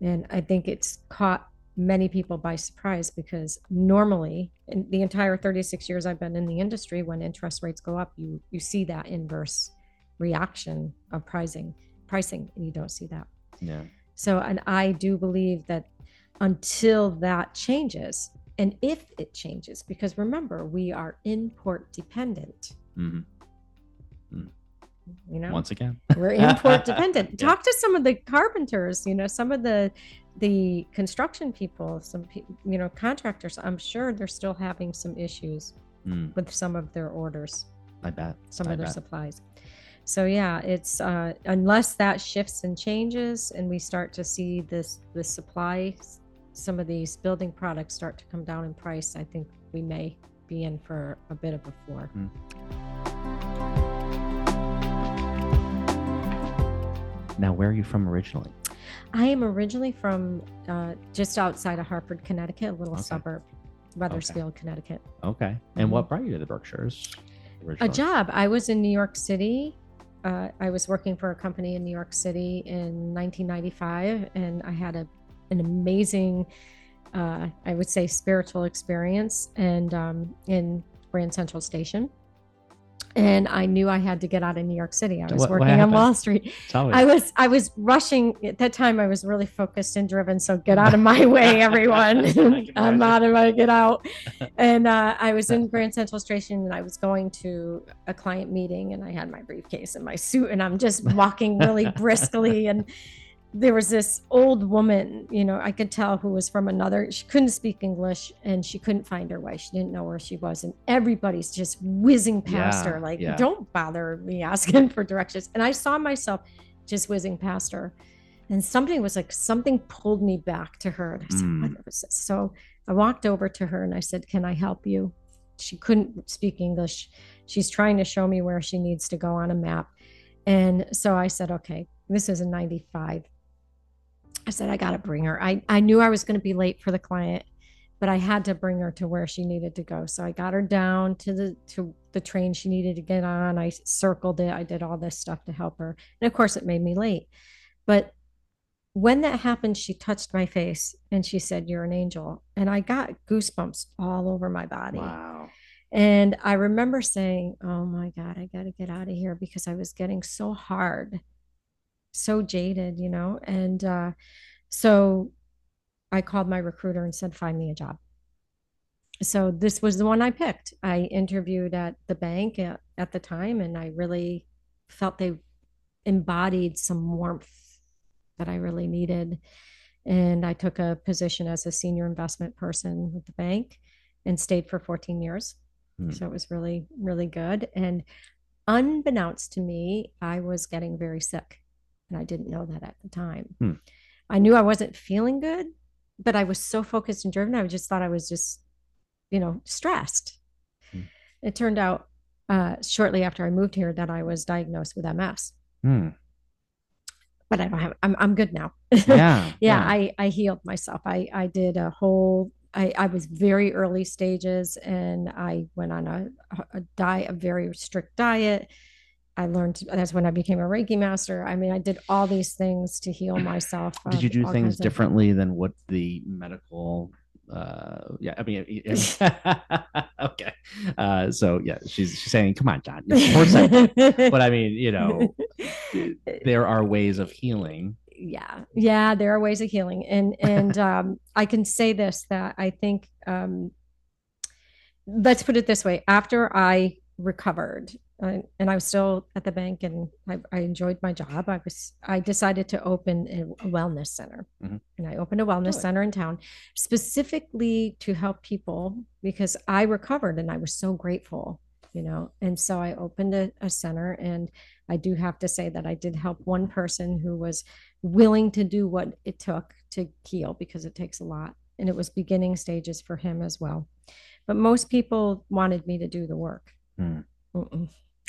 and i think it's caught many people by surprise because normally in the entire 36 years i've been in the industry when interest rates go up you you see that inverse reaction of pricing pricing and you don't see that.
Yeah.
so, and I do believe that until that changes, and if it changes, because remember, we are import dependent,
hmm
you know,
Once again.
we're import dependent.
Yeah.
Talk to some of the carpenters, you know, some of the the construction people, some pe- you know, contractors. I'm sure they're still having some issues
Mm,
with some of their orders.
I bet.
some
I
of their
bet.
supplies. So yeah, it's uh, unless that shifts and changes, and we start to see this the supply, some of these building products start to come down in price. I think we may be in for a bit of a floor.
Now, where are you from originally?
I am originally from uh, just outside of Hartford, Connecticut, a little
Okay.
suburb, Wethersfield, Connecticut.
Okay. And
Mhm.
what brought you to the Berkshires?
a job. I was in New York City. Uh, I was working for a company in New York City in 1995, and I had a an amazing, uh, I would say, spiritual experience, and um, in Grand Central Station. And I knew I had to get out of New York City. I was
What- what
working on? Wall Street. I was I was rushing at that time. I was really focused and driven. So get out of my way, everyone! I'm out of my get out. And uh, I was in Grand Central Station, and I was going to a client meeting, and I had my briefcase and my suit, and I'm just walking really briskly, and there was this old woman, you know, I could tell who was from another. She couldn't speak English, and she couldn't find her way. She didn't know where she was, and everybody's just whizzing past
Yeah,
her, like,
yeah.
"Don't bother me asking for directions." And I saw myself just whizzing past her, and something was like something pulled me back to her, and I said,
Mm.
"What was this?" So I walked over to her and I said, "Can I help you?" She couldn't speak English. She's trying to show me where she needs to go on a map, and so I said, "Okay, this is a 95." I said, I got to bring her. I, I knew I was going to be late for the client, but I had to bring her to where she needed to go. So I got her down to the to the train she needed to get on. I circled it. I did all this stuff to help her. And of course it made me late. But when that happened, she touched my face and she said, You're an angel. And I got goosebumps all over my body.
wow.
And I remember saying, Oh my God, I got to get out of here because I was getting so hard, so jaded, you know? And uh, so I called my recruiter and said, Find me a job. So this was the one I picked. I interviewed at the bank at, at the time, and I really felt they embodied some warmth that I really needed. And I took a position as a senior investment person with the bank and stayed for 14 years.
Hmm.
So it was really, really good. And unbeknownst to me, I was getting very sick. And I didn't know that at the time.
Hmm.
I knew I wasn't feeling good, but I was so focused and driven. I just thought I was just, you know, stressed.
Hmm.
It turned out uh, shortly after I moved here that I was diagnosed with MS.
Hmm.
But I don't have. I'm I'm good now.
Yeah.
yeah, I I healed myself. I I did a whole. I I was very early stages, and I went on a a diet, a very strict diet. I learned that's when I became a Reiki master. I mean, I did all these things to heal myself.
Did you do things differently than what the medical? Uh, yeah, I mean, okay. Uh, so yeah, she's she's saying, "Come on, John." Of course I. But I mean, you know, there are ways of healing.
yeah yeah there are ways of healing and and um i can say this that i think um let's put it this way after i recovered and i was still at the bank and I, I enjoyed my job i was i decided to open a, a wellness center
Mhm.
and i opened a wellness
Really?
center in town specifically to help people because i recovered and i was so grateful you know and so i opened a, a center and i do have to say that i did help one person who was willing to do what it took to heal because it takes a lot and it was beginning stages for him as well but most people wanted me to do the work
Hmm.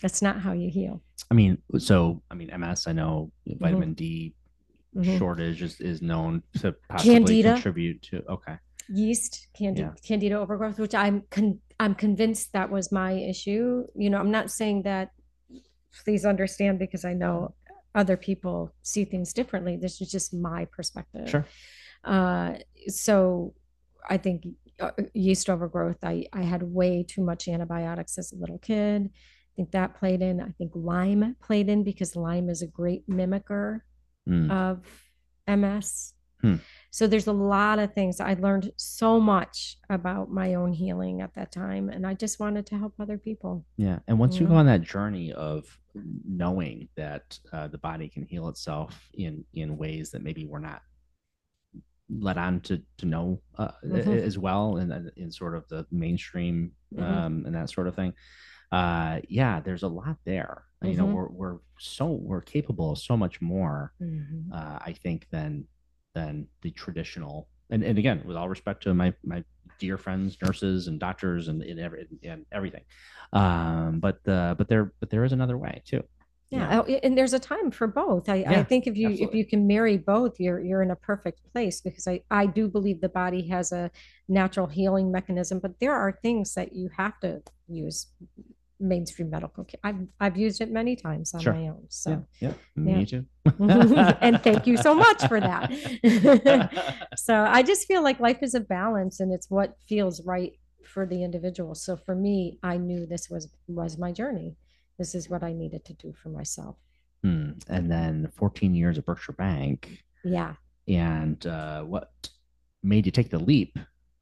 That's not how you heal
I mean, so I mean, MS. I know vitamin D
Mhm.
shortage is, is known to possibly
Candida.
contribute to. Okay.
yeast candida,
Yeah.
candida overgrowth which i'm con- i'm convinced that was my issue you know i'm not saying that please understand because i know other people see things differently this is just my perspective
Sure.
uh so i think uh, yeast overgrowth i i had way too much antibiotics as a little kid think that played in i think lyme played in because lyme is a great mimicker
Mm.
of MS.
Hmm.
So there's a lot of things. I learned so much about my own healing at that time, and I just wanted to help other people.
Yeah. And once you
Yeah.
go on that journey of knowing that uh, the body can heal itself in in ways that maybe we're not let on to to know uh,
Mhm.
as well in in- in sort of the mainstream
Mhm.
um, and that sort of thing. Uh, yeah, there's a lot there. You know,
Mhm.
we're we're so we're capable of so much more.
Mhm.
uh, I think than than the traditional. And, and again, with all respect to my my dear friends, nurses and doctors and and, every, and everything, um, but uh, but there but there is another way too.
Yeah, oh, and there's a time for both. I, I think if you if you can marry both, you're you're in a perfect place because I I do believe the body has a natural healing mechanism, but there are things that you have to use mainstream medical care. I've I've used it many times on
Sure.
my own. So
yeah,
yeah.
me too.
and thank you so much for that. so I just feel like life is a balance and it's what feels right for the individual. So for me, I knew this was was my journey. This is what I needed to do for myself.
Hmm. And then 14 years at Berkshire Bank,
Yeah.
and uh, what made you take the leap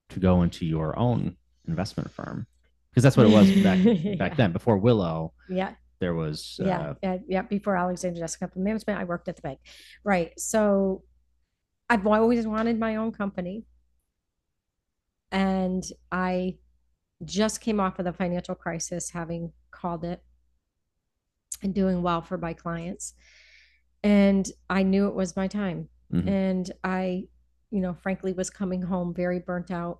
to go into your own investment firm? Because that's what it was back back
Yeah.
then. Before Willow,
Yeah.
there was
Yeah.
uh,
yeah. Yeah. Before Alexandra Dest Capital Management, I worked at the bank. Right. So I've always wanted my own company. And I just came off of the financial crisis, having called it and doing well for my clients. And I knew it was my time.
mhm.
And I, you know, frankly, was coming home very burnt out.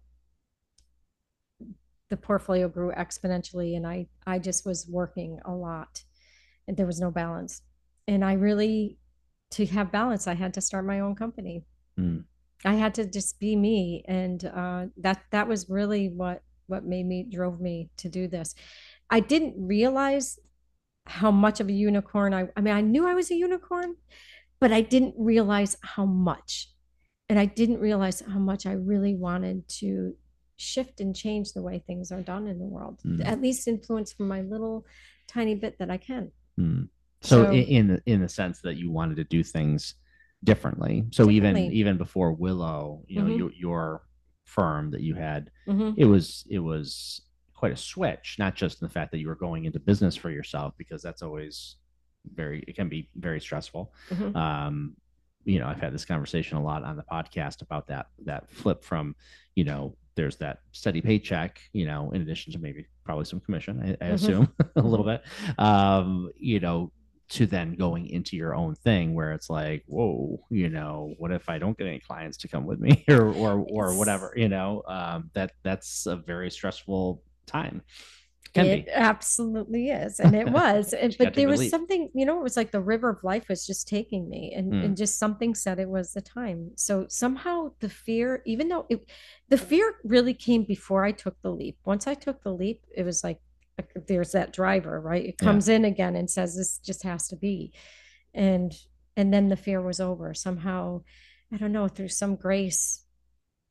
The portfolio grew exponentially, and I, I just was working a lot, and there was no balance. And I really, to have balance, I had to start my own company.
Mm.
I had to just be me, and uh, that that was really what what made me drove me to do this. I didn't realize how much of a unicorn I. I mean, I knew I was a unicorn, but I didn't realize how much, and I didn't realize how much I really wanted to shift and change the way things are done in the world.
Mm.
At least influence from my little tiny bit that I can.
Hmm. So,
So-
in the in the sense that you wanted to do things differently. So even
Differently.
even before Willow, you know,
Mhm.
your your firm that you had,
Mhm.
it was it was quite a switch, not just in the fact that you were going into business for yourself, because that's always very it can be very stressful.
Mhm.
Um, you know, I've had this conversation a lot on the podcast about that that flip from, you know, there's that steady paycheck, you know, in addition to maybe probably some commission, I, I
Mhm.
assume a little bit, um, you know, to then going into your own thing where it's like, whoa, you know, what if I don't get any clients to come with me or or or whatever, you know, um, that that's a very stressful time. Can
It
be.
absolutely is. And it was. And, but there was something, you know, it was like the river of life was just taking me and,
Mm.
and just something said it was the time. So somehow the fear, even though it, the fear really came before I took the leap. Once I took the leap, it was like, there's that driver, right? It
Yeah.
comes in again and says, this just has to be. And, and then the fear was over somehow. I don't know, through some grace,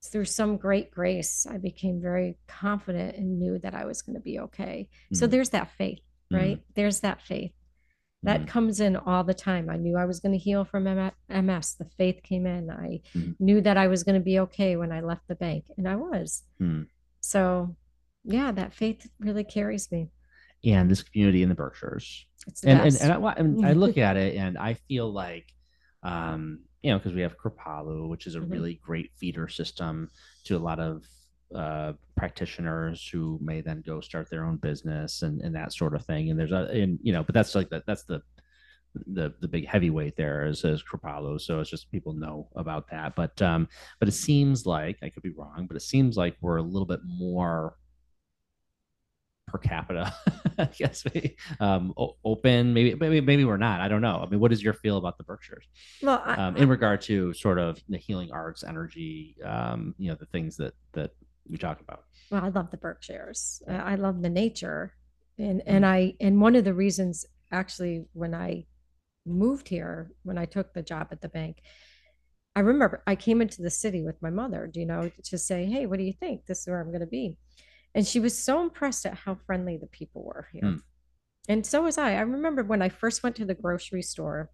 through some great grace, I became very confident and knew that I was going to be okay. So
Mm.
there's that faith, right? There's that faith that
Mm.
comes in all the time. I knew I was going to heal from MS. The faith came in. I
Mm.
knew that I was going to be okay when I left the bank, and I was.
Mm.
So, yeah, that faith really carries me.
And this community in the Berkshires,
It's the
and, and and I, and I look at it and I feel like, um, you know, because we have Kripalu, which is a
Mhm.
really great feeder system to a lot of uh, practitioners who may then go start their own business and, and that sort of thing. And there's a, and you know, but that's like the, that's the the the big heavyweight there is is Kripalu. So it's just people know about that. But um, but it seems like I could be wrong, but it seems like we're a little bit more per capita, I guess, maybe, um, open. Maybe, maybe, maybe we're not. I don't know. I mean, what is your feel about the Berkshires
well, I,
um, in regard to sort of the healing arts, energy, um, you know, the things that that we talk about?
well, I love the Berkshires. I love the nature, and and I and one of the reasons actually when I moved here, when I took the job at the bank, I remember I came into the city with my mother, do you know, to say, hey, what do you think? This is where I'm going to be, and she was so impressed at how friendly the people were here,
Hmm.
and so was I. I remember when I first went to the grocery store.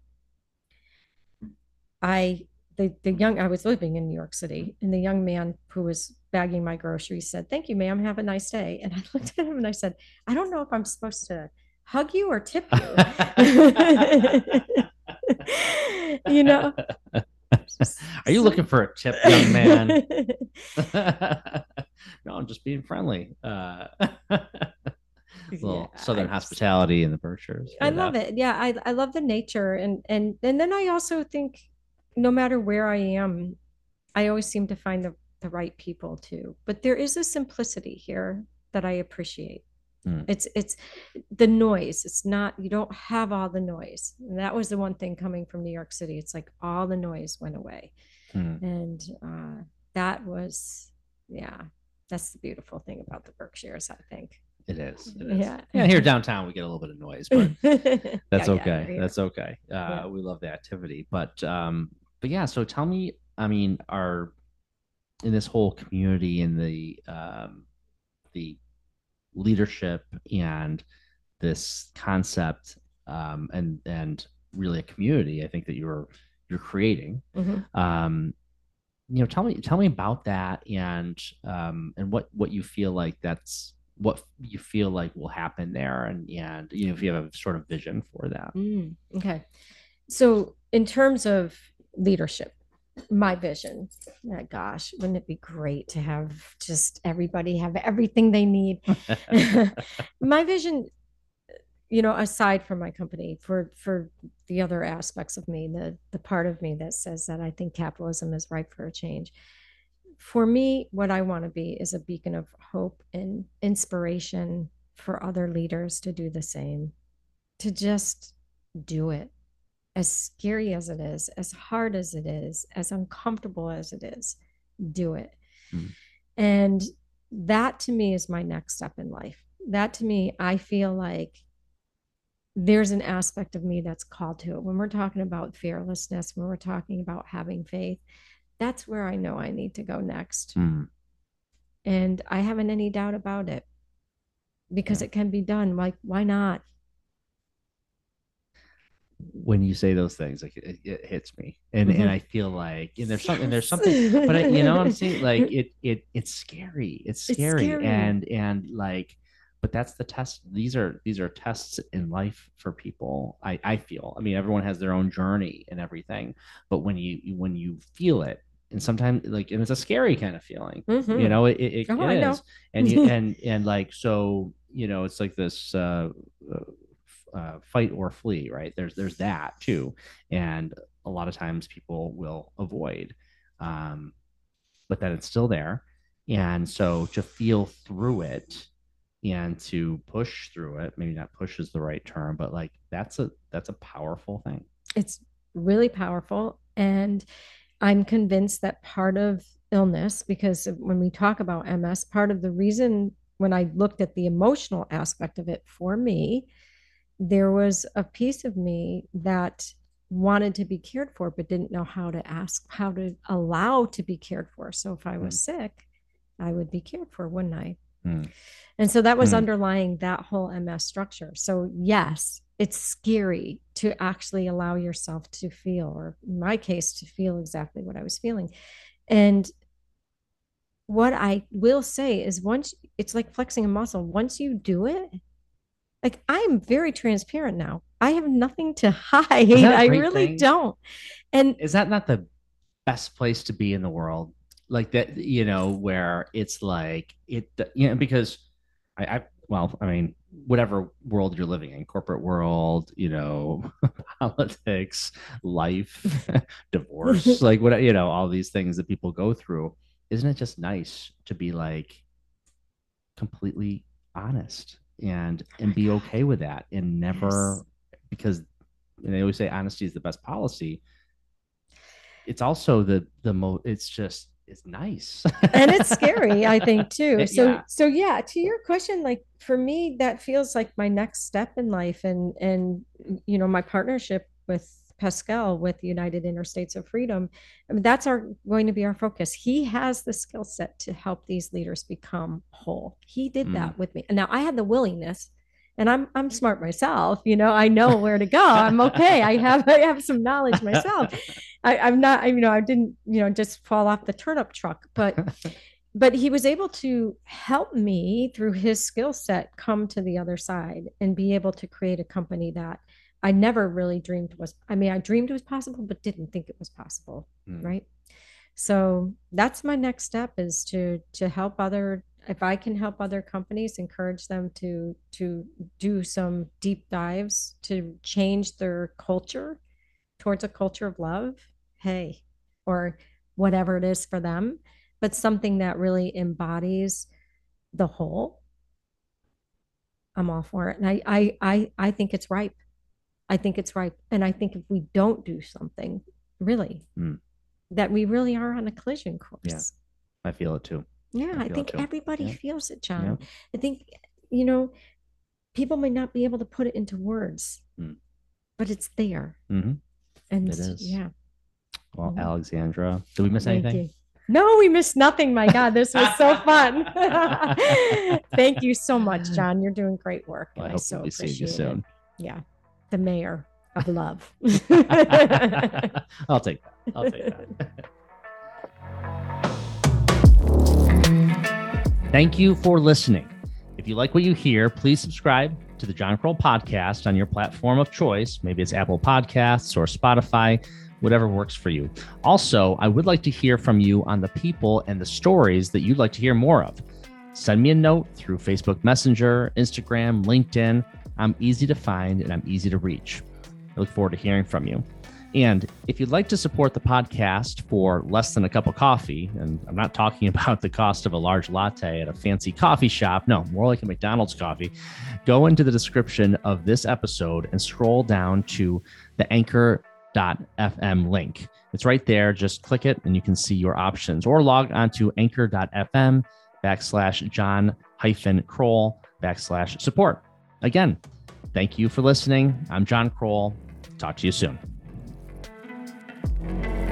I the the young I was living in New York City, and the young man who was bagging my groceries said, "Thank you, ma'am. Have a nice day." And I looked at him and I said, "I don't know if I'm supposed to hug you or tip you." you know.
Are you looking for a tip, young man? no, I'm just being friendly. Uh, little
Yeah,
southern
I-
hospitality in the Berkshires.
I love it. Yeah, I I love the nature and and and then I also think no matter where I am, I always seem to find the the right people too. But there is a simplicity here that I appreciate.
Mm.
It's it's the noise. It's not you don't have all the noise. And that was the one thing coming from New York City. It's like all the noise went away.
Hmm.
And uh that was yeah, that's the beautiful thing about the Berkshires, I think.
It is. It is.
Yeah.
Yeah. Here downtown, we get a little bit of noise, but that's
Yeah,
okay.
yeah.
That's okay. Uh,
Yeah.
We love the activity, but um, but yeah. So tell me, I mean, are in this whole community in the um, the leadership and this concept um, and and really a community. I think that you're you're creating.
Mhm.
Um, you know, tell me tell me about that and um, and what what you feel like that's what you feel like will happen there and and you know if you have a sort of vision for that.
Mm, okay. So, in terms of leadership, my vision, oh gosh, wouldn't it be great to have just everybody have everything they need? my vision, you know, aside from my company, for for the other aspects of me, the the part of me that says that I think capitalism is ripe for a change. For me, what I want to be is a beacon of hope and inspiration for other leaders to do the same, to just do it as scary as it is, as hard as it is, as uncomfortable as it is, do it.
Mm.
And that to me is my next step in life. That to me, I feel like there's an aspect of me that's called to it. When we're talking about fearlessness, when we're talking about having faith, that's where I know I need to go next.
Mm.
And I haven't any doubt about it because
Yeah.
it can be done. Like, why not?
When you say those things, like it, it hits me, and and
Mhm.
I feel like and there's something there's something, but I, you know what I'm saying? Like it it it's scary. It's
It's
scary,
scary.
and and like, but that's the test. These are these are tests in life for people. I I feel. I mean, everyone has their own journey and everything, but when you when you feel it and sometimes like and it's a scary kind of feeling
Mhm.
you know it, it, it
Oh, I know.
and you and and like so you know it's like this uh, uh, uh, fight or flee right there's there's that too and a lot of times people will avoid um but then it's still there and so to feel through it and to push through it maybe not push is the right term but like that's a that's a powerful thing.
It's really powerful and i'm convinced that part of illness because when we talk about ms part of the reason when i looked at the emotional aspect of it for me there was a piece of me that wanted to be cared for but didn't know how to ask how to allow to be cared for. So if i was
Mm.
sick i would be cared for wouldn't i
Mm.
and so that was
Hmm.
underlying that whole ms structure. So yes it's scary to actually allow yourself to feel or in my case to feel exactly what i was feeling. And what i will say is once it's like flexing a muscle. Once you do it like i'm very transparent now. I have nothing to hide. I really
thing?
don't. And
is that not the best place to be in the world like that you know where it's like it you know because i i well i mean whatever world you're living in corporate world you know politics life divorce like what you know all these things that people go through isn't it just nice to be like completely honest and and be okay with that and never
Yes.
because they always say honesty is the best policy it's also the the most it's just it's nice.
And it's scary i think too.
Yeah.
so so yeah to your question like for me that feels like my next step in life and and you know my partnership with pascal with united interstates of freedom I mean, that's our going to be our focus. He has the skill set to help these leaders become whole. He did that mm. with me. And now i had the willingness and i'm i'm smart myself you know i know where to go i'm okay i have i have some knowledge myself I, I'm not, I, you know, I didn't, you know, just fall off the turnip truck, but, but he was able to help me through his skill set come to the other side and be able to create a company that I never really dreamed was, I mean, I dreamed it was possible, but didn't think it was possible.
Mm.
Right. So that's my next step is to, to help other, if I can help other companies, encourage them to, to do some deep dives to change their culture towards a culture of love, hey, or whatever it is for them, but something that really embodies the whole. I'm all for it. And I I I I think it's ripe. I think it's ripe. And I think if we don't do something, really,
Mm.
that we really are on a collision course.
Yeah. i feel it too
Yeah,
I
I, think
too.
everybody
Yeah.
feels it, John.
Yeah.
I think, you know, people may not be able to put it into words,
Mm.
but it's there.
Mhm.
And
It is.
yeah.
well
Mhm.
alexandra did we miss
Thank
anything
you. No, we missed nothing. My God, this was so fun. Thank you so much, John. You're doing great work.
Well, i hope
so
we see you
appreciate it.
soon
Yeah. The mayor of love.
i'll take that i'll take that Thank you for listening. If you like what you hear, please subscribe to the John Kroll podcast on your platform of choice. Maybe it's Apple Podcasts or Spotify, whatever works for you. Also, I would like to hear from you on the people and the stories that you'd like to hear more of. Send me a note through Facebook Messenger, Instagram, LinkedIn. I'm easy to find and I'm easy to reach. I look forward to hearing from you. And if you'd like to support the podcast for less than a cup of coffee, and I'm not talking about the cost of a large latte at a fancy coffee shop, no, more like a McDonald's coffee, go into the description of this episode and scroll down to the anchor.fm link. It's right there. Just click it and you can see your options or log on to anchor.fm backslash John hyphen Kroll backslash support. Again, thank you for listening. I'm John Kroll. Talk to you soon. Thank you.